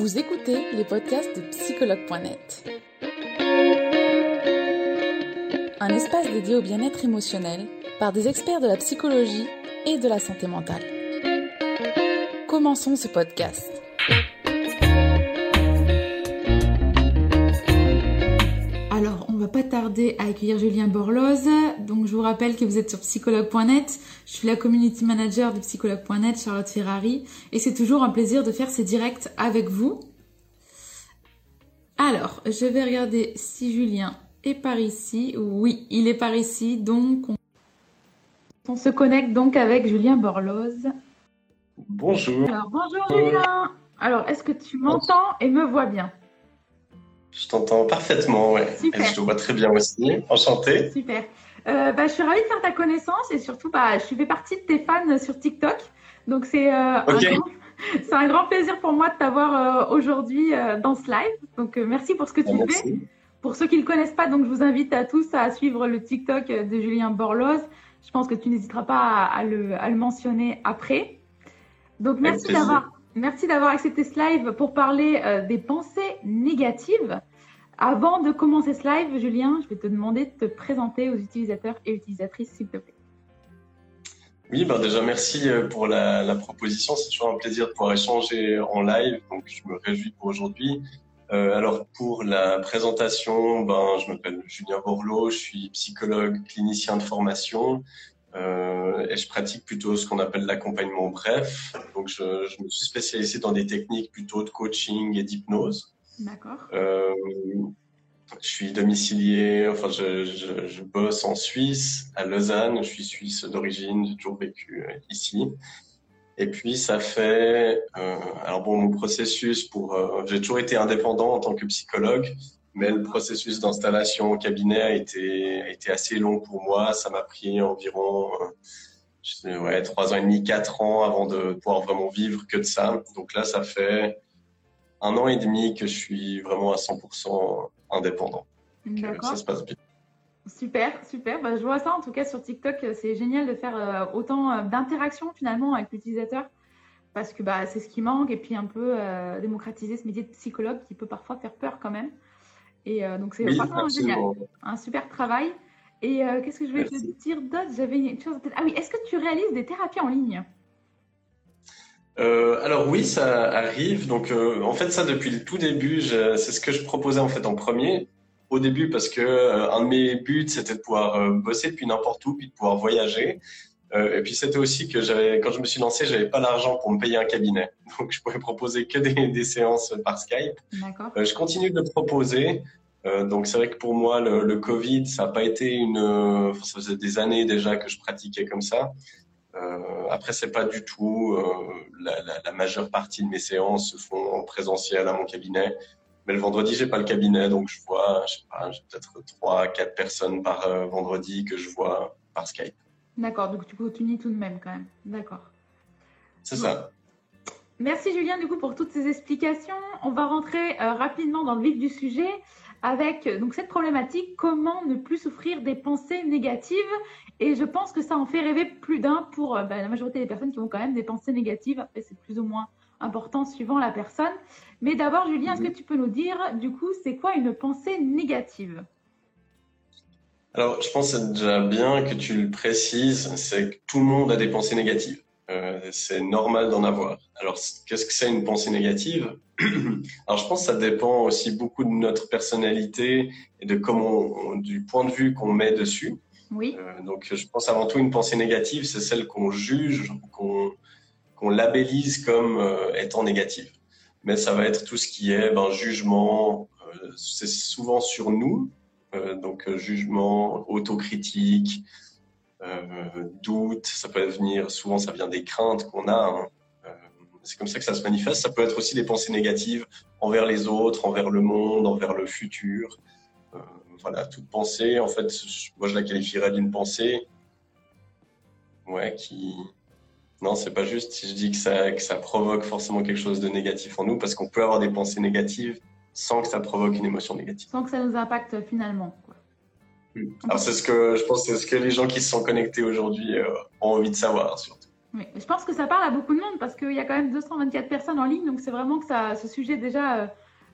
Vous écoutez les podcasts de psychologue.net. Un espace dédié au bien-être émotionnel par des experts de la psychologie et de la santé mentale. Commençons ce podcast. Tarder à accueillir Julien Borloz. Donc, je vous rappelle que vous êtes sur psychologue.net. Je suis la community manager de psychologue.net, Charlotte Ferrari. Et c'est toujours un plaisir de faire ces directs avec vous. Alors, je vais regarder si Julien est par ici. Oui, il est par ici. Donc, on, on se connecte donc avec Julien Borloz. Bonjour. Alors, bonjour Julien. Alors, est-ce que tu m'entends et me vois bien? Je t'entends parfaitement, ouais. Super. Et je te vois très bien aussi. Enchanté. Super. Euh, bah, je suis ravie de faire ta connaissance et surtout, bah, je fais partie de tes fans sur TikTok. Donc, c'est euh, un, grand- c'est un grand plaisir pour moi de t'avoir euh, aujourd'hui dans ce live. Donc, merci pour ce que tu fais. Pour ceux qui ne le connaissent pas, donc je vous invite à tous à suivre le TikTok de Julien Borloz. Je pense que tu n'hésiteras pas à, à le, à le mentionner après. Donc merci d'avoir merci d'avoir accepté ce live pour parler des pensées négatives. Avant de commencer ce live, Julien, je vais te demander de te présenter aux utilisateurs et utilisatrices, s'il te plaît. Oui, ben déjà merci euh, pour la, proposition. C'est toujours un plaisir de pouvoir échanger en live. Donc je me réjouis pour aujourd'hui. Euh, alors pour la présentation, ben je m'appelle Julien Borloo, je suis psychologue clinicien de formation euh, et je pratique plutôt ce qu'on appelle l'accompagnement bref. Donc je, je me suis spécialisé dans des techniques plutôt de coaching et d'hypnose. D'accord. Euh, je suis domicilié, enfin je, bosse en Suisse, à Lausanne. Je suis suisse d'origine, j'ai toujours vécu euh, ici. Et puis ça fait, euh, alors bon, mon processus pour, j'ai toujours été indépendant en tant que psychologue, mais le processus d'installation au cabinet a été, assez long pour moi. Ça m'a pris environ, je ouais, trois ans et demi, quatre ans avant de pouvoir vraiment vivre que de ça. Donc là, ça fait un an et demi que je suis vraiment à 100% indépendant. Donc, euh. Ça se passe bien. Super, super. Bah, je vois ça en tout cas sur TikTok. euh, C'est génial de faire euh, autant euh, d'interactions finalement avec l'utilisateur parce que bah, c'est ce qui manque et puis un peu euh, démocratiser ce métier de psychologue qui peut parfois faire peur quand même. Et donc c'est Oui, franchement génial. Un super travail. Et qu'est-ce que je vais te dire d'autre? J'avais une chose. Ah oui, est-ce que tu réalises des thérapies en ligne? Alors oui, ça arrive. Donc euh, en fait ça depuis le tout début, c'est ce que je proposais en fait en premier. Au début parce que euh, un de mes buts c'était de pouvoir euh, bosser depuis n'importe où puis de pouvoir voyager. Et puis c'était aussi que j'avais quand je me suis lancé, j'avais pas l'argent pour me payer un cabinet. Donc je pouvais proposer que des, des séances par Skype. Je continue de le proposer. Donc c'est vrai que pour moi le, le Covid ça n'a pas été une, ça faisait des années déjà que je pratiquais comme ça. Euh, après c'est pas du tout euh, la, la, la majeure partie de mes séances se font en présentiel à mon cabinet. Mais le vendredi j'ai pas le cabinet donc je vois je sais pas j'ai peut-être trois quatre personnes par euh, vendredi que je vois par Skype. D'accord, donc tu continues tout de même quand même. D'accord. C'est ça. Merci Julien du coup pour toutes ces explications. On va rentrer euh, rapidement dans le vif du sujet avec donc cette problématique comment ne plus souffrir des pensées négatives et je pense que ça en fait rêver plus d'un pour euh, bah, la majorité des personnes qui ont quand même des pensées négatives. Après c'est plus ou moins important suivant la personne. Mais d'abord Julien, est-ce que tu peux nous dire du coup c'est quoi une pensée négative? Alors, je pense que c'est déjà bien que tu le précises, c'est que tout le monde a des pensées négatives. Euh, c'est normal d'en avoir. Alors, qu'est-ce que c'est une pensée négative? Alors, je pense que ça dépend aussi beaucoup de notre personnalité et de comment, on- du point de vue qu'on met dessus. Euh, donc, je pense avant tout une pensée négative, c'est celle qu'on juge, qu'on qu'on labellise comme euh, étant négative. Mais ça va être tout ce qui est ben, jugement, euh, c'est souvent sur nous, donc jugement, autocritique, doute, ça peut venir, souvent ça vient des craintes qu'on a. hein. C'est comme ça que ça se manifeste. Ça peut être aussi des pensées négatives envers les autres, envers le monde, envers le futur. Euh, voilà, toute pensée, en fait, moi je la qualifierais d'une pensée, ouais, qui, non, c'est pas juste si je dis que ça, que ça provoque forcément quelque chose de négatif en nous, parce qu'on peut avoir des pensées négatives sans que ça provoque une émotion négative. Sans que ça nous impacte finalement. quoi. Alors c'est ce que je pense, c'est ce que les gens qui se sont connectés aujourd'hui euh, ont envie de savoir surtout. Oui, je pense que ça parle à beaucoup de monde parce qu'il y a quand même 224 personnes en ligne, donc c'est vraiment que ça, ce sujet déjà euh,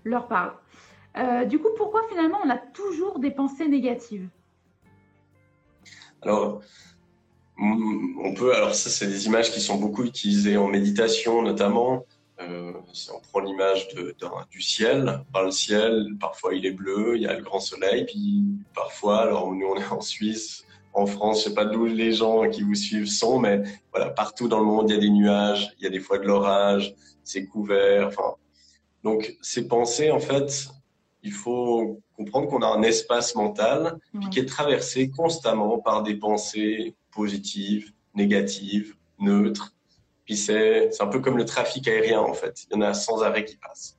leur parle. Euh, du coup, pourquoi finalement on a toujours des pensées négatives? Alors, on peut, alors ça c'est des images qui sont beaucoup utilisées en méditation notamment. Euh, on prend l'image du ciel, par le ciel, parfois il est bleu, il y a le grand soleil, puis parfois, alors nous on est en Suisse, en France, je sais pas d'où les gens qui vous suivent sont, mais voilà, partout dans le monde il y a des nuages, il y a des fois de l'orage, c'est couvert. Donc ces pensées, en fait, il faut comprendre qu'on a un espace mental qui est traversé constamment par des pensées positives, négatives, neutres, puis c'est un peu comme le trafic aérien en fait. Il y en a sans arrêt qui passe.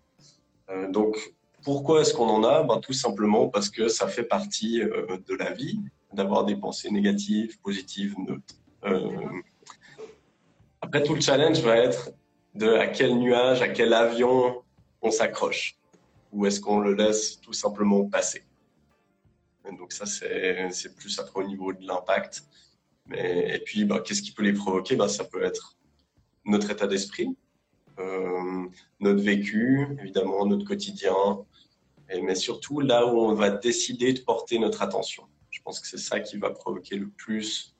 Euh, donc pourquoi est-ce qu'on en a? Ben, Tout simplement parce que ça fait partie euh, de la vie d'avoir des pensées négatives, positives, neutres. Euh, après, tout le challenge va être de à quel nuage, à quel avion on s'accroche ou est-ce qu'on le laisse tout simplement passer. Donc ça, c'est plus après au niveau de l'impact. et puis, ben, qu'est-ce qui peut les provoquer? Ben, Ça peut être notre état d'esprit, euh, notre vécu, évidemment, notre quotidien, mais surtout là où on va décider de porter notre attention. Je pense que c'est ça qui va provoquer le plus,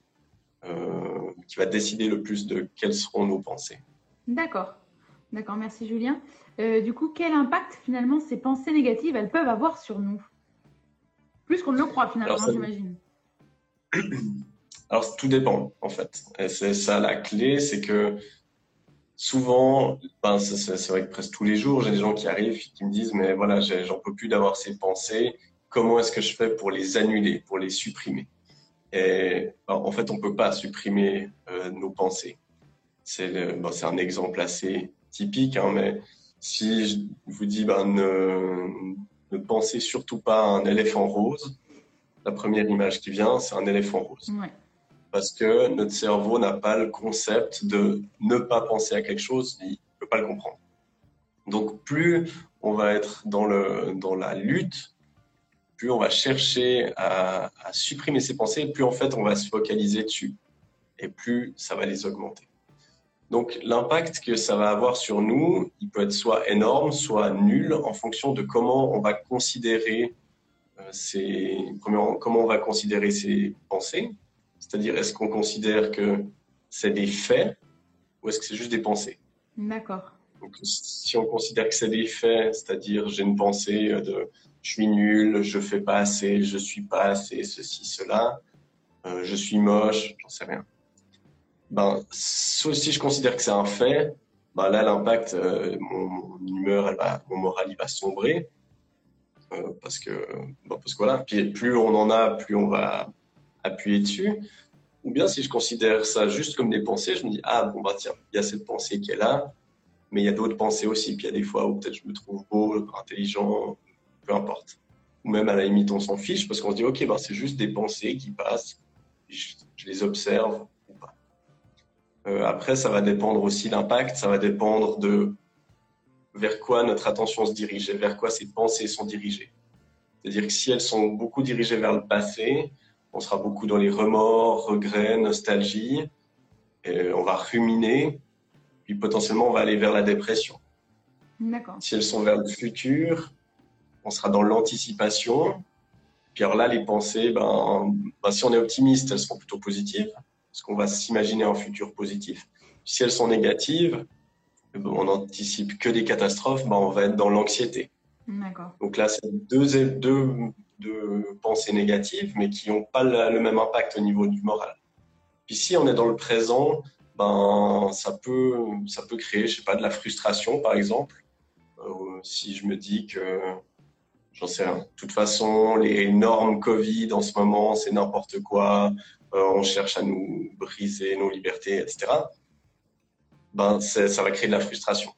euh, qui va décider le plus de quelles seront nos pensées. D'accord. D'accord, merci Julien. Euh, du coup, quel impact finalement ces pensées négatives elles peuvent avoir sur nous? Plus qu'on ne le croit finalement, j'imagine. Alors, tout dépend en fait. Et c'est ça la clé, c'est que souvent, ben, c'est vrai que presque tous les jours, j'ai des gens qui arrivent qui me disent mais voilà, j'en peux plus d'avoir ces pensées. Comment est-ce que je fais pour les annuler, pour les supprimer? Et ben, en fait, on peut pas supprimer euh, nos pensées. C'est un exemple assez typique, hein, mais si je vous dis ben, ne, ne pensez surtout pas à un éléphant rose, la première image qui vient, c'est un éléphant rose. Ouais parce que notre cerveau n'a pas le concept de ne pas penser à quelque chose, il ne peut pas le comprendre. Donc plus on va être dans, le, dans la lutte, plus on va chercher à, supprimer ses pensées, plus en fait on va se focaliser dessus, et plus ça va les augmenter. Donc l'impact que ça va avoir sur nous, il peut être soit énorme, soit nul, en fonction de comment on va considérer euh, comment, comment on va considérer ses pensées, c'est-à-dire, est-ce qu'on considère que c'est des faits ou est-ce que c'est juste des pensées? D'accord. Donc, si on considère que c'est des faits, c'est-à-dire j'ai une pensée de je suis nul, je fais pas assez, je suis pas assez, ceci, cela, euh, je suis moche, j'en sais rien. Ben, si je considère que c'est un fait, ben là l'impact, euh, mon, humeur, mon moral, il va sombrer euh, parce que, ben, parce que voilà. Puis plus on en a, plus on va appuyer dessus. Ou bien si je considère ça juste comme des pensées, je me dis, ah bon, bah tiens, il y a cette pensée qui est là, mais il y a d'autres pensées aussi. Puis il y a des fois où peut-être je me trouve beau, intelligent, peu importe. Ou même à la limite, on s'en fiche parce qu'on se dit, ok, bah, c'est juste des pensées qui passent, je, les observe après, ça va dépendre aussi l'impact, ça va dépendre de vers quoi notre attention se dirige et vers quoi ces pensées sont dirigées. C'est-à-dire que si elles sont beaucoup dirigées vers le passé, on sera beaucoup dans les remords, regrets, nostalgie. Et on va ruminer, puis potentiellement on va aller vers la dépression. Si elles sont vers le futur, on sera dans l'anticipation. Puis alors là, les pensées, ben, ben, si on est optimiste, elles seront plutôt positives, parce qu'on va s'imaginer un futur positif. Si elles sont négatives, on anticipe que des catastrophes, ben, on va être dans l'anxiété. Donc là, c'est deux, deux de pensées négatives, mais qui n'ont pas le même impact au niveau du moral. Puis si on est dans le présent, ben ça peut ça peut créer, je sais pas, de la frustration par exemple. Euh, si je me dis que j'en sais rien. De toute façon, les normes Covid en ce moment, c'est n'importe quoi. Euh, on cherche à nous briser nos libertés, etc. Ben ça va créer de la frustration.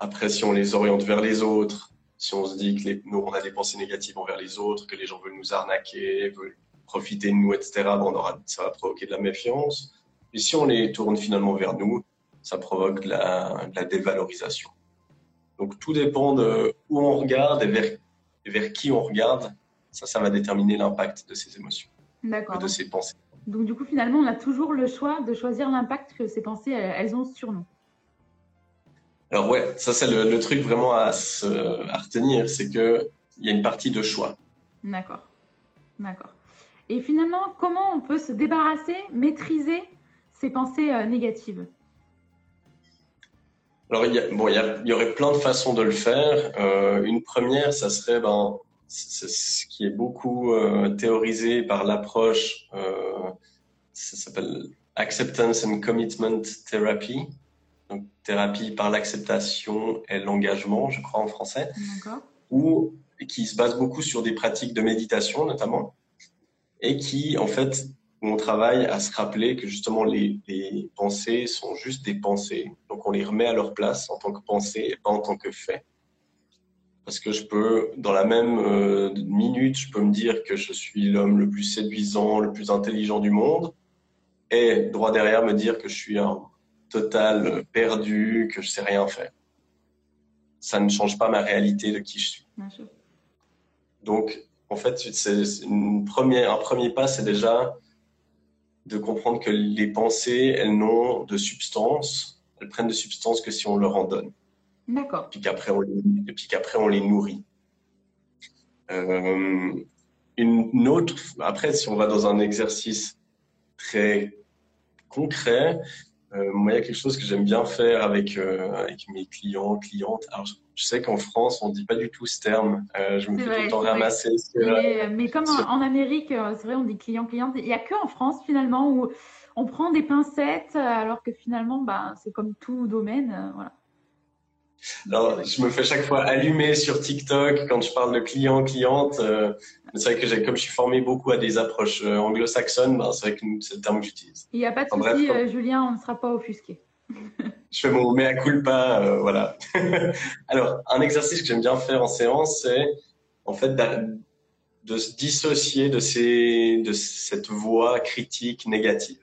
Après, si on les oriente vers les autres, si on se dit que nous, on a des pensées négatives envers les autres, que les gens veulent nous arnaquer, veulent profiter de nous, etc., on aura, ça va provoquer de la méfiance. Et si on les tourne finalement vers nous, ça provoque de la, dévalorisation. Donc tout dépend de où on regarde et vers, vers qui on regarde. Ça, ça va déterminer l'impact de ces émotions, de ces pensées. Donc du coup, finalement, on a toujours le choix de choisir l'impact que ces pensées, elles ont sur nous. Alors ouais, ça c'est le, truc vraiment à, à retenir, c'est qu'il y a une partie de choix. D'accord, d'accord. Et finalement, comment on peut se débarrasser, maîtriser ces pensées euh, négatives? Alors, il y, bon, il, y aurait plein de façons de le faire. Euh, une première, ça serait ben, ce qui est beaucoup euh, théorisé par l'approche, ça s'appelle Acceptance and Commitment Therapy. Donc, thérapie par l'acceptation et l'engagement, je crois en français. Ou qui se base beaucoup sur des pratiques de méditation, notamment et qui, en fait, on travaille à se rappeler que justement les, pensées sont juste des pensées. Donc on les remet à leur place en tant que pensée et pas en tant que fait. Parce que je peux, dans la même euh, minute, je peux me dire que je suis l'homme le plus séduisant, le plus intelligent du monde, et droit derrière me dire que je suis un total perdu, que je sais rien faire. Ça ne change pas ma réalité de qui je suis. Donc en fait, c'est une première, un premier pas, c'est déjà de comprendre que les pensées, elles n'ont de substance, elles prennent de substance que si on leur en donne. D'accord. Et puis qu'après, on, on les nourrit. Euh, une autre, après, si on va dans un exercice très concret, euh, moi, il y a quelque chose que j'aime bien faire avec, euh, avec mes clients, clientes. Alors, je sais qu'en France, on ne dit pas du tout ce terme. Euh, je me fais tout le temps ramasser. Mais, mais, comme en, Amérique, c'est vrai, on dit client, cliente. Il n'y a que en France, finalement, où on prend des pincettes, alors que finalement, bah, c'est comme tout domaine. voilà. Alors, je me fais chaque fois allumer sur TikTok quand je parle de client, cliente. Euh, c'est vrai que comme je suis formé beaucoup à des approches euh, anglo-saxonnes, ben, c'est vrai que c'est le terme que j'utilise. Il n'y a pas de souci, euh, Julien, on ne sera pas offusqué. je fais mon mea culpa, voilà. Alors, un exercice que j'aime bien faire en séance, c'est en fait de se dissocier de, cette voix critique négative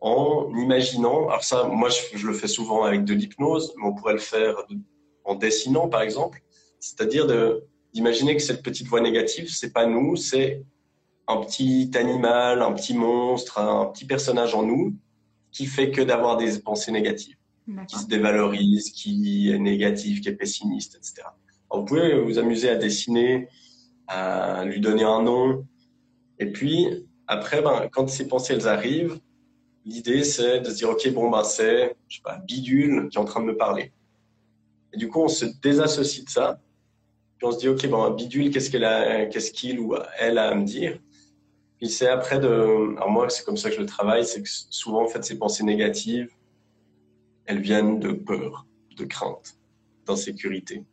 en imaginant, alors ça, moi je, le fais souvent avec de l'hypnose, mais on pourrait le faire en dessinant par exemple, c'est-à-dire d'imaginer que cette petite voix négative, c'est pas nous, c'est un petit animal, un petit monstre, un petit personnage en nous qui fait que d'avoir des pensées négatives, qui se dévalorise, qui est négatif, qui est pessimiste, etc. vous pouvez vous amuser à dessiner, à lui donner un nom, et puis après, ben, quand ces pensées elles arrivent, L'idée, c'est de se dire, OK, bon, ben, c'est, je sais pas, bidule qui est en train de me parler. Et du coup, on se désassocie de ça. Puis on se dit, OK, bon, bidule, qu'est-ce qu'elle qu'est-ce qu'il ou elle a à me dire? Puis c'est après de, alors moi, c'est comme ça que je le travaille, c'est que souvent, en fait, ces pensées négatives, elles viennent de peur, de crainte, d'insécurité.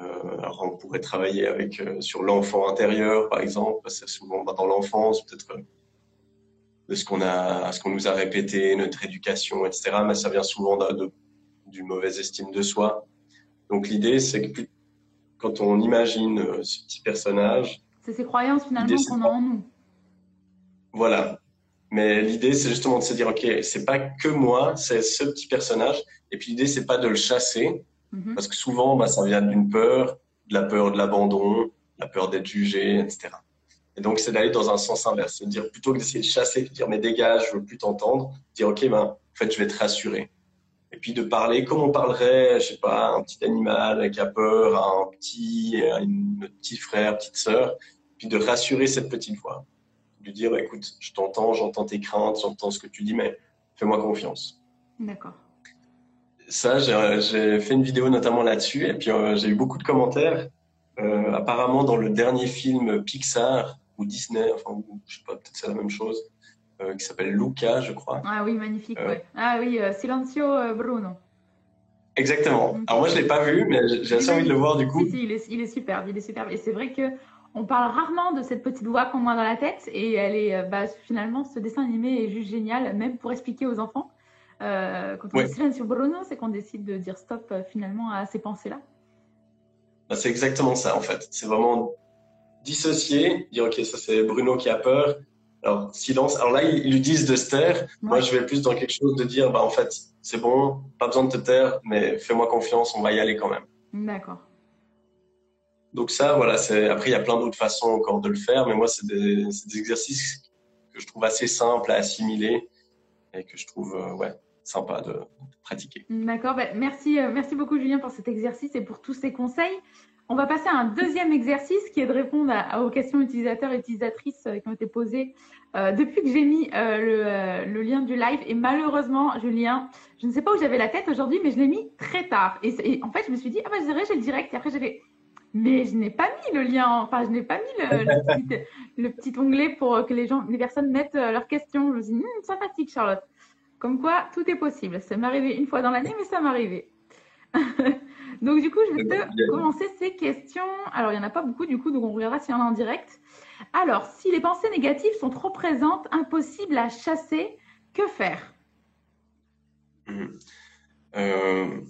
Euh, alors on pourrait travailler avec euh, sur l'enfant intérieur, par exemple, parce que souvent dans l'enfance, peut-être de ce qu'on a, ce qu'on nous a répété, notre éducation, etc. Mais ça vient souvent d'une mauvaise estime de soi. Donc l'idée, c'est que quand on imagine euh, ce petit personnage, c'est ces croyances finalement qu'on a en nous. Voilà. Mais l'idée, c'est justement de se dire, ok, c'est pas que moi, c'est ce petit personnage. Et puis l'idée, c'est pas de le chasser, mm-hmm. parce que souvent, bah, ça vient d'une peur, de la peur de l'abandon, la peur d'être jugé, etc. Et donc, c'est d'aller dans un sens inverse. C'est de dire, plutôt que d'essayer de chasser, de dire, mais dégage, je veux plus t'entendre, dire, OK, ben, en fait, je vais te rassurer. Et puis de parler comme on parlerait, je sais pas, un petit animal qui a peur, un petit, un petit frère, petite sœur, puis de rassurer cette petite voix. De dire, écoute, je t'entends, j'entends tes craintes, j'entends ce que tu dis, mais fais-moi confiance. D'accord. Ça, j'ai fait une vidéo notamment là-dessus, et puis euh, j'ai eu beaucoup de commentaires. Euh, apparemment, dans le dernier film Pixar, ou Disney, enfin, je sais pas, peut-être c'est la même chose, euh, qui s'appelle Luca, je crois. Ah oui, magnifique, ouais. Ah oui, Silencio Bruno. Exactement. Alors moi, je l'ai pas vu, mais j'ai assez envie de le voir du coup. Si, si, il, est, il est superbe, il est superbe. Et c'est vrai que on parle rarement de cette petite voix qu'on a dans la tête, et elle est, bah, finalement, ce dessin animé est juste génial, même pour expliquer aux enfants. quand on dit Silencio Bruno, c'est qu'on décide de dire stop finalement à ces pensées-là. Bah, c'est exactement ça en fait. C'est vraiment dissocier, dire ok ça c'est Bruno qui a peur. Alors silence. Alors là ils, lui disent de se taire. Moi je vais plus dans quelque chose de dire bah en fait c'est bon, pas besoin de te taire, mais fais-moi confiance, on va y aller quand même. D'accord. Donc ça voilà après il y a plein d'autres façons encore de le faire, mais moi c'est des, exercices que je trouve assez simple à assimiler et que je trouve ouais, sympa de, pratiquer. D'accord, ben, merci, merci beaucoup Julien pour cet exercice et pour tous ces conseils. On va passer à un deuxième exercice qui est de répondre aux questions utilisateurs et utilisatrices qui ont été posées euh, depuis que j'ai mis euh, le, euh, lien du live. Et malheureusement, Julien, je ne sais pas où j'avais la tête aujourd'hui, mais je l'ai mis très tard. Et, en fait, je me suis dit, ah bah, je dirais, j'ai le direct. Et après, j'ai mais je n'ai pas mis le lien, enfin, je n'ai pas mis le, petit, onglet pour que les gens, les personnes mettent leurs questions. Je me suis dit, hum, sympathique, Charlotte. Comme quoi, tout est possible. Ça m'est arrivé une fois dans l'année, mais ça m'est arrivé. donc, du coup, je vais te commencer ces questions. Alors, il n'y en a pas beaucoup, du coup, donc on regardera s'il y en a en direct. Alors, si les pensées négatives sont trop présentes, impossible à chasser, que faire? Hmm. euh,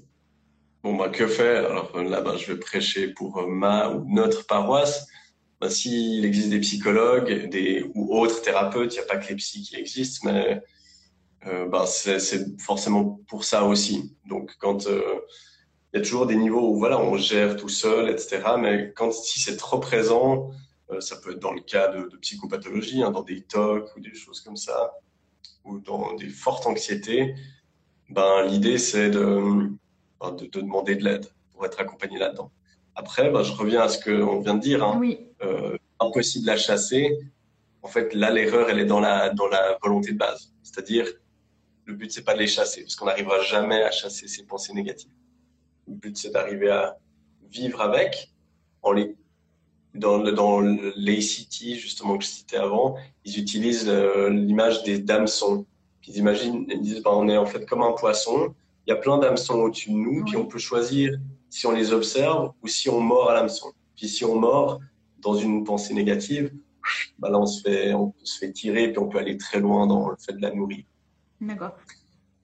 Bon, bah, que faire? Alors là, bah, je vais prêcher pour ma ou notre paroisse. Bah, S'il existe des psychologues des, ou autres thérapeutes, il n'y a pas que les psys qui existent, mais euh, bah, c'est forcément pour ça aussi. Donc, quand euh, il y a toujours des niveaux où voilà, on gère tout seul, etc. Mais quand si c'est trop présent, euh, ça peut être dans le cas de, psychopathologie, hein, dans des TOC ou des choses comme ça, ou dans des fortes anxiétés. Ben, l'idée, c'est de, ben, de, demander de l'aide pour être accompagné là-dedans. Après, ben, je reviens à ce qu'on vient de dire. Hein. Oui. Euh, impossible à chasser. En fait, là, l'erreur, elle est dans la, dans la volonté de base. C'est-à-dire, le but, c'est pas de les chasser, parce qu'on n'arrivera jamais à chasser ces pensées négatives. Le but, c'est d'arriver à vivre avec en les dans, dans l'ACT, justement, que je citais avant, ils utilisent euh, l'image des d'hameçons. Ils imaginent, ils disent, bah, on est en fait comme un poisson, il y a plein d'hameçons au-dessus de nous, puis on peut choisir si on les observe ou si on mord à l'hameçon. Puis si on mord dans une pensée négative, bah là on se fait, on se fait tirer, puis on peut aller très loin dans le fait de la nourrir. D'accord.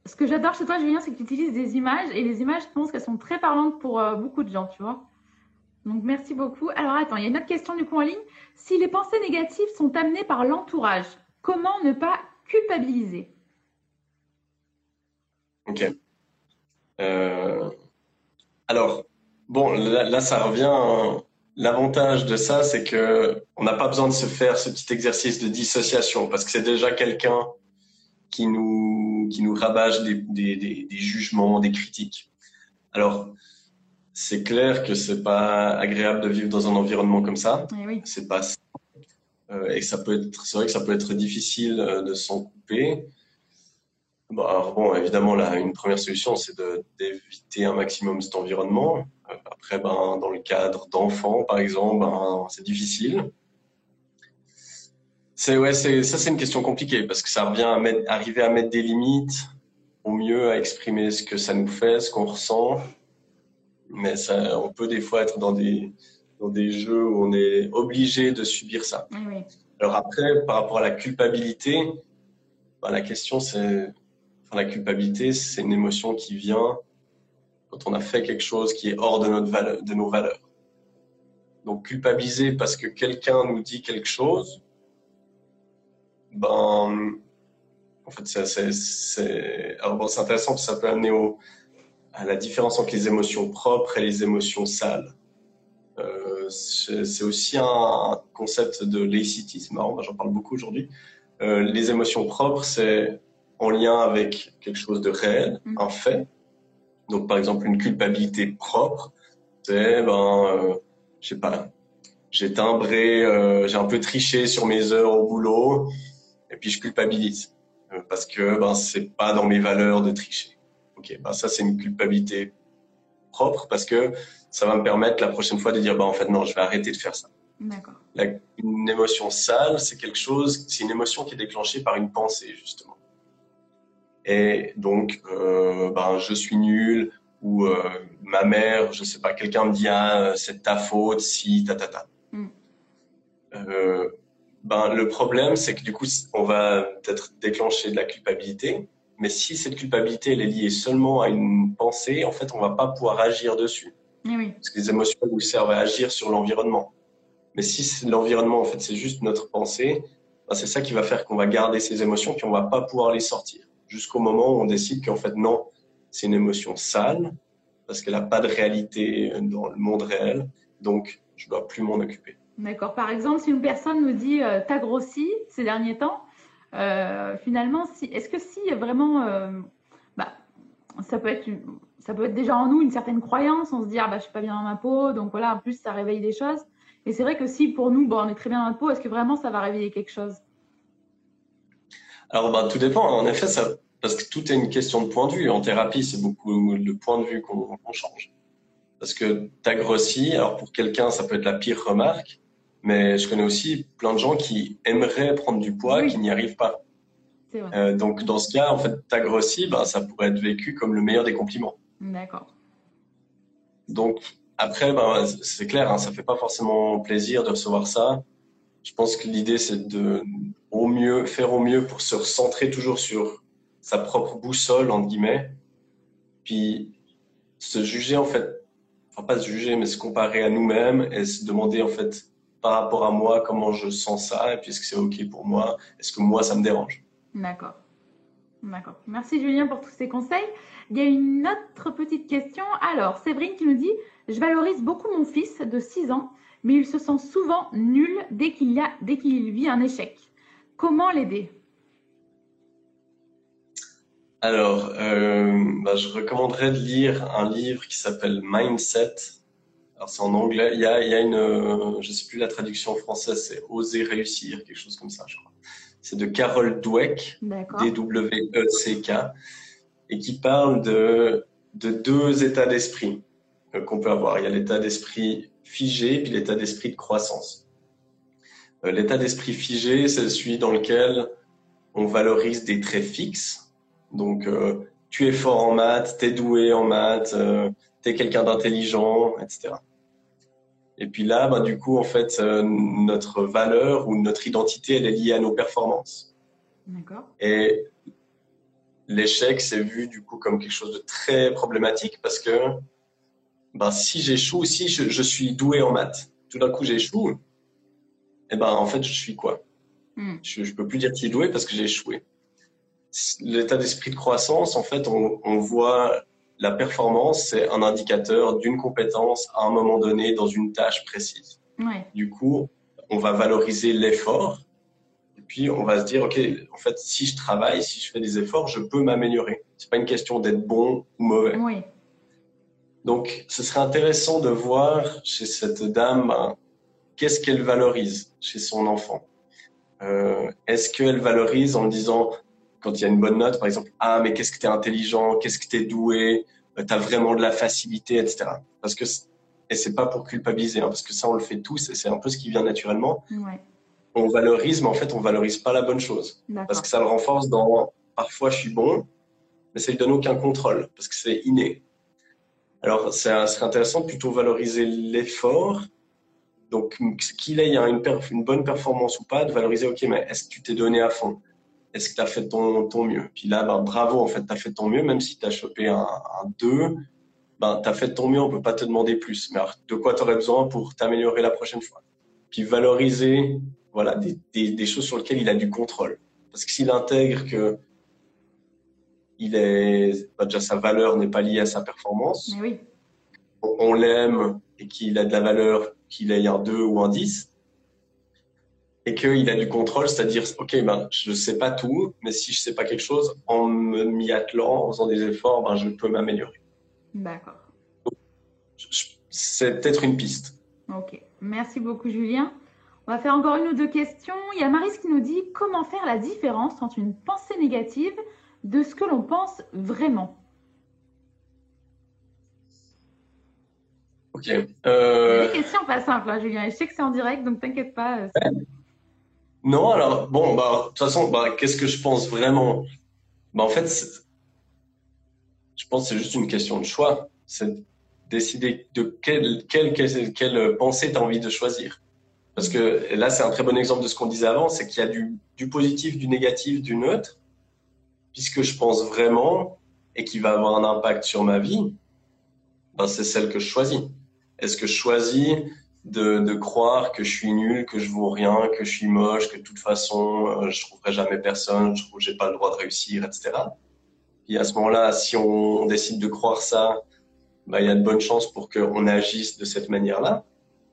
Ce que j'adore chez toi, Julien, c'est que tu utilises des images, et les images, je pense qu'elles sont très parlantes pour euh, beaucoup de gens, tu vois. Donc, merci beaucoup. Alors, attends, il y a une autre question du coup en ligne. Si les pensées négatives sont amenées par l'entourage, comment ne pas culpabiliser? Ok. Euh, alors, bon, là, ça revient. L'avantage de ça, c'est que on n'a pas besoin de se faire ce petit exercice de dissociation parce que c'est déjà quelqu'un qui nous qui nous rabâche des, des, des jugements, des critiques. Alors, c'est clair que c'est pas agréable de vivre dans un environnement comme ça. Et eh oui. C'est pas euh, et ça peut être, c'est vrai que ça peut être difficile euh, de s'en couper. Bon, alors bon, évidemment, là, une première solution, c'est d'éviter un maximum cet environnement. Après, ben, dans le cadre d'enfants, par exemple, ben, c'est difficile. C'est ouais, c'est ça, c'est une question compliquée parce que ça revient à mettre, arriver à mettre des limites, au mieux à exprimer ce que ça nous fait, ce qu'on ressent, mais ça, on peut des fois être dans des, dans des jeux où on est obligé de subir ça. Oui, Alors après, par rapport à la culpabilité, bah, la question c'est, la culpabilité, c'est une émotion qui vient quand on a fait quelque chose qui est hors de, notre valeur, de nos valeurs. Donc culpabiliser parce que quelqu'un nous dit quelque chose, ben, en fait, c'est, intéressant parce que ça peut amener au, à la différence entre les émotions propres et les émotions sales. Euh, c'est aussi un concept de c'est marrant, j'en parle beaucoup aujourd'hui. Euh, les émotions propres, c'est en lien avec quelque chose de réel, mm. un fait. Donc, par exemple, une culpabilité propre, c'est, ben, euh, je sais pas, j'ai timbré, euh, j'ai un peu triché sur mes heures au boulot, et puis je culpabilise euh, parce que ben c'est pas dans mes valeurs de tricher. Ok, bah ça c'est une culpabilité propre parce que ça va me permettre la prochaine fois de dire bah en fait non, je vais arrêter de faire ça. D'accord. Une émotion sale, c'est quelque chose, c'est une émotion qui est déclenchée par une pensée justement. Et donc, euh, ben je suis nul ou euh, ma mère, je sais pas, quelqu'un me dit ah c'est ta faute si ta ta ta. Mm. Euh, ben le problème c'est que du coup on va peut-être déclencher de la culpabilité mais si cette culpabilité elle est liée seulement à une pensée, en fait, on va pas pouvoir agir dessus. Eh oui. Parce que les émotions nous servent à agir sur l'environnement. Mais si l'environnement, en fait, c'est juste notre pensée, ben c'est ça qui va faire qu'on va garder ces émotions, puis on va pas pouvoir les sortir. Jusqu'au moment où on décide qu'en fait, non, c'est une émotion sale, parce qu'elle n'a pas de réalité dans le monde réel, donc je dois plus m'en occuper. D'accord. Par exemple, si une personne nous dit euh, t'as grossi ces derniers temps, euh, finalement, si, est-ce que si vraiment, euh, bah, ça peut être, ça peut être déjà en nous une certaine croyance, on se dit ah bah je suis pas bien dans ma peau, donc voilà, en plus ça réveille des choses. Et c'est vrai que si pour nous, bon, on est très bien dans notre peau, est-ce que vraiment ça va réveiller quelque chose? Alors bah, tout dépend. En effet, ça, parce que tout est une question de point de vue. En thérapie, c'est beaucoup le point de vue qu'on change. Parce que tu as grossi, alors pour quelqu'un, ça peut être la pire remarque, mais je connais aussi plein de gens qui aimeraient prendre du poids, qui n'y arrivent pas. Euh, donc dans ce cas, en fait, t'as grossi, ben, ça pourrait être vécu comme le meilleur des compliments. D'accord. Donc après, ben, c'est clair, hein, ça fait pas forcément plaisir de recevoir ça. Je pense que l'idée, c'est de au mieux faire au mieux pour se recentrer toujours sur sa propre boussole entre guillemets, puis se juger en fait, enfin pas se juger, mais se comparer à nous-mêmes et se demander en fait par rapport à moi, comment je sens ça, et puis est-ce que c'est OK pour moi, est-ce que moi, ça me dérange? D'accord. D'accord. Merci Julien pour tous ces conseils. Il y a une autre petite question. Alors, Séverine qui nous dit Je valorise beaucoup mon fils de 6 ans, mais il se sent souvent nul dès qu'il qu'il vit un échec. Comment l'aider? Alors, euh, bah, je recommanderais de lire un livre qui s'appelle Mindset alors c'est en anglais. Il y a, il y a une, euh, je sais plus la traduction française, c'est Oser réussir, quelque chose comme ça, je crois. C'est de Carol Dweck, D-W-E-C-K, et qui parle de, de deux états d'esprit qu'on peut avoir. Il y a l'état d'esprit figé, puis l'état d'esprit de croissance. Euh, l'état d'esprit figé, c'est celui dans lequel on valorise des traits fixes. Donc, tu es fort en maths, tu es doué en maths, tu es quelqu'un d'intelligent, etc. Et puis là, bah, du coup, en fait, euh, notre valeur ou notre identité, elle est liée à nos performances. D'accord. Et l'échec, c'est vu du coup comme quelque chose de très problématique parce que bah, si j'échoue, si je, suis doué en maths, tout d'un coup j'échoue, et eh ben en fait je suis quoi? Hmm. Je ne peux plus dire qui est doué parce que j'ai échoué. L'état d'esprit de croissance, en fait, on, on voit la performance, c'est un indicateur d'une compétence à un moment donné dans une tâche précise. Du coup, on va valoriser l'effort et puis on va se dire, OK, en fait, si je travaille, si je fais des efforts, je peux m'améliorer. C'est pas une question d'être bon ou mauvais. Donc, ce serait intéressant de voir chez cette dame ben, qu'est-ce qu'elle valorise chez son enfant. Euh, Est-ce qu'elle valorise en disant quand il y a une bonne note, par exemple, ah, mais qu'est-ce que tu es intelligent, qu'est-ce que tu es doué, euh, tu as vraiment de la facilité, etc. Parce que, et c'est pas pour culpabiliser, hein, parce que ça, on le fait tous, et c'est un peu ce qui vient naturellement. On valorise, mais en fait, on valorise pas la bonne chose. Parce que ça le renforce dans, parfois, je suis bon, mais ça lui donne aucun contrôle, parce que c'est inné. Alors, ça serait intéressant de plutôt valoriser l'effort. Donc, qu'il ait une, bonne performance ou pas, de valoriser, OK, mais est-ce que tu t'es donné à fond? Est-ce que tu as fait ton, ton mieux? Puis là, ben, bravo, en fait, tu as fait ton mieux, même si tu as chopé un, 2, ben, tu as fait ton mieux, on peut pas te demander plus. Mais alors, de quoi tu besoin pour t'améliorer la prochaine fois? Puis valoriser voilà, des, des, des, choses sur lesquelles il a du contrôle. Parce que s'il intègre que il est, déjà sa valeur n'est pas liée à sa performance, oui. on, on l'aime et qu'il a de la valeur, qu'il ait un 2 ou un 10, et qu'il a du contrôle, c'est-à-dire, OK, ben, je ne sais pas tout, mais si je ne sais pas quelque chose, en m'y attelant, en faisant des efforts, ben, je peux m'améliorer. D'accord. C'est peut-être une piste. OK. Merci beaucoup, Julien. On va faire encore une ou deux questions. Il y a Maris qui nous dit comment faire la différence entre une pensée négative de ce que l'on pense vraiment. Ok. Euh... Des questions pas simples, hein, Julien. Je sais que c'est en direct, donc t'inquiète pas. Euh, non, alors, bon, bah, de toute façon, bah, qu'est-ce que je pense vraiment? Bah, En fait, je pense que c'est juste une question de choix. C'est décider de quelle, quelle, quelle, pensée tu as envie de choisir. Parce que là, c'est un très bon exemple de ce qu'on disait avant, c'est qu'il y a du, du, positif, du négatif, du neutre. Puisque je pense vraiment et qui va avoir un impact sur ma vie, bah, c'est celle que je choisis. Est-ce que je choisis de, de, croire que je suis nul, que je vaux rien, que je suis moche, que de toute façon euh, je trouverai jamais personne, je j'ai pas le droit de réussir, etc. Et à ce moment-là, si on, décide de croire ça, bah, il y a de bonnes chances pour qu'on agisse de cette manière-là.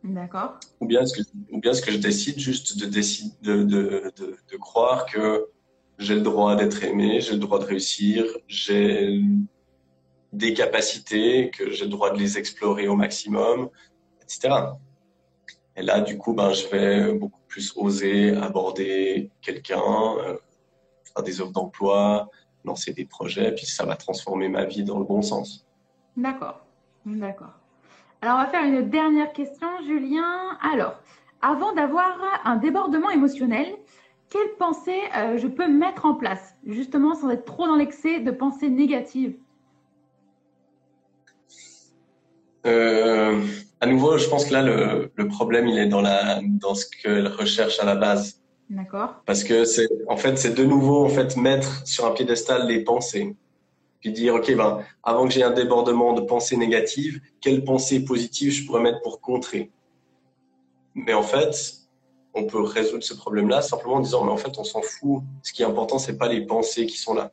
D'accord. Ou bien est-ce que, ou bien est-ce que je décide juste de, décide de, de, de, de croire que j'ai le droit d'être aimé, j'ai le droit de réussir, j'ai des capacités, que j'ai le droit de les explorer au maximum, etc. Et là, du coup, ben, je vais beaucoup plus oser aborder quelqu'un, euh, faire des offres d'emploi, lancer des projets, puis ça va transformer ma vie dans le bon sens. D'accord, d'accord. Alors, on va faire une dernière question, Julien. Alors, avant d'avoir un débordement émotionnel, quelle pensée euh, je peux mettre en place, justement sans être trop dans l'excès de pensées négatives? Euh, À nouveau, je pense que là, le, le, problème, il est dans, la, dans ce qu'elle recherche à la base. D'accord. Parce que c'est, en fait, c'est de nouveau, en fait, mettre sur un piédestal les pensées. Puis dire, OK, ben, avant que j'ai un débordement de pensées négatives, quelles pensées positives je pourrais mettre pour contrer? Mais en fait, on peut résoudre ce problème-là simplement en disant, mais en fait, on s'en fout. Ce qui est important, c'est pas les pensées qui sont là.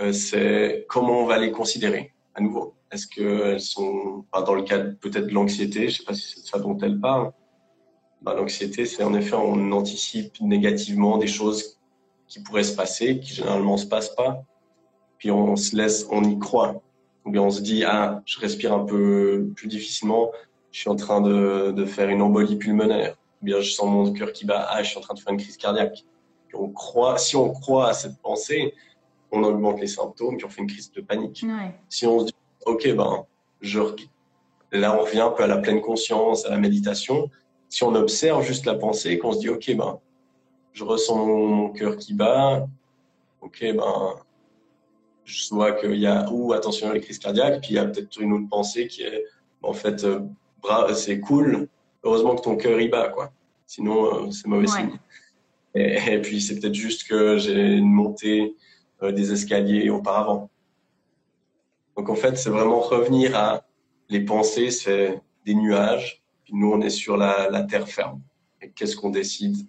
Euh, c'est comment on va les considérer à nouveau. Est-ce qu'elles sont, dans le cadre peut-être de l'anxiété, je sais pas si c'est ça dont elle parle. Bah, l'anxiété, c'est en effet, on anticipe négativement des choses qui pourraient se passer, qui généralement se passent pas. Puis on se laisse, on y croit. Ou bien on se dit, ah, je respire un peu plus difficilement, je suis en train de faire une embolie pulmonaire bien je sens mon cœur qui bat, ah, je suis en train de faire une crise cardiaque. on croit, si on croit à cette pensée, on augmente les symptômes, puis on fait une crise de panique. Si on se dit, ok, ben, je, là on revient un peu à la pleine conscience, à la méditation. Si on observe juste la pensée, qu'on se dit, ok, ben, je ressens mon, cœur qui bat, ok, ben, je vois qu'il y a, ou attention à la crise cardiaque, puis il y a peut-être une autre pensée qui est, en fait, euh, c'est cool, heureusement que ton cœur y bat, quoi. Sinon, euh, c'est mauvais signe. Et, puis, c'est peut-être juste que j'ai une montée euh, des escaliers auparavant. Donc, en fait, c'est vraiment revenir à les pensées, c'est des nuages. Puis nous, on est sur la, terre ferme. Et qu'est-ce qu'on décide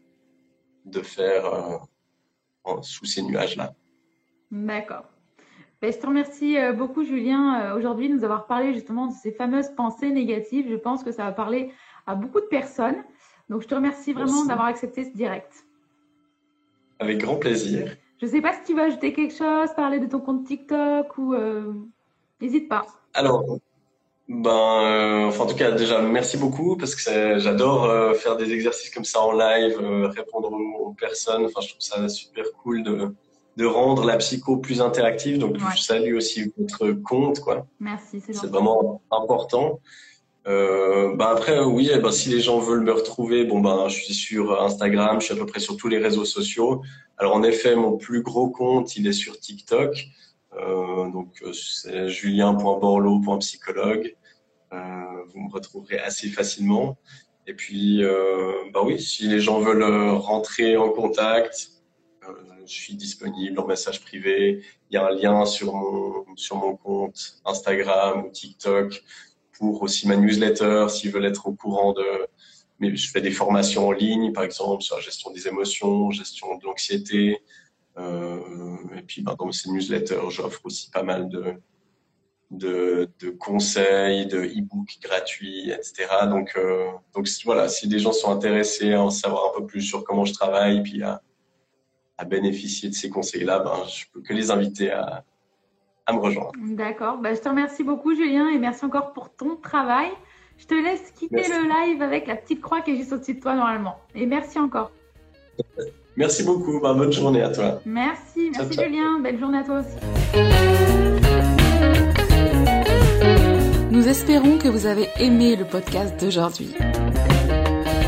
de faire euh, sous ces nuages-là? D'accord. Ben, je te remercie beaucoup, Julien, aujourd'hui, de nous avoir parlé justement de ces fameuses pensées négatives. Je pense que ça va parler à beaucoup de personnes. Donc, je te remercie vraiment d'avoir accepté ce direct. Avec grand plaisir. Je ne sais pas si tu veux ajouter quelque chose, parler de ton compte TikTok ou euh, n'hésite pas. Alors, ben, euh, enfin, en tout cas, déjà, merci beaucoup parce que j'adore euh, faire des exercices comme ça en live, répondre aux, personnes. Enfin, je trouve ça super cool de, de rendre la psycho plus interactive. Donc, je salue aussi votre compte, quoi. Merci, c'est vraiment important. Euh, bah après oui, eh ben, si les gens veulent me retrouver, bon ben je suis sur Instagram, je suis à peu près sur tous les réseaux sociaux. Alors en effet, mon plus gros compte, il est sur TikTok. Euh, donc c'est julien.borlo.psychologue. Euh, vous me retrouverez assez facilement. Et puis euh, bah oui, si les gens veulent rentrer en contact, euh, je suis disponible en message privé. Il y a un lien sur mon sur mon compte Instagram ou TikTok pour aussi ma newsletter s'ils veulent être au courant de. Je fais des formations en ligne, par exemple, sur la gestion des émotions, gestion de l'anxiété. Euh, et puis, ben, dans ces newsletters, j'offre aussi pas mal de, de, de conseils, de e-books gratuits, etc. Donc, euh, donc voilà, si des gens sont intéressés à en savoir un peu plus sur comment je travaille, puis à, à bénéficier de ces conseils-là, ben, je peux que les inviter à, à me rejoindre. D'accord. Bah, je te remercie beaucoup, Julien, et merci encore pour ton travail. Je te laisse quitter le live avec la petite croix qui est juste au-dessus de toi normalement. Et merci encore. Merci beaucoup. Bah, bonne journée à toi. Merci. Merci, Julien. Belle journée à toi aussi. Nous espérons que vous avez aimé le podcast d'aujourd'hui.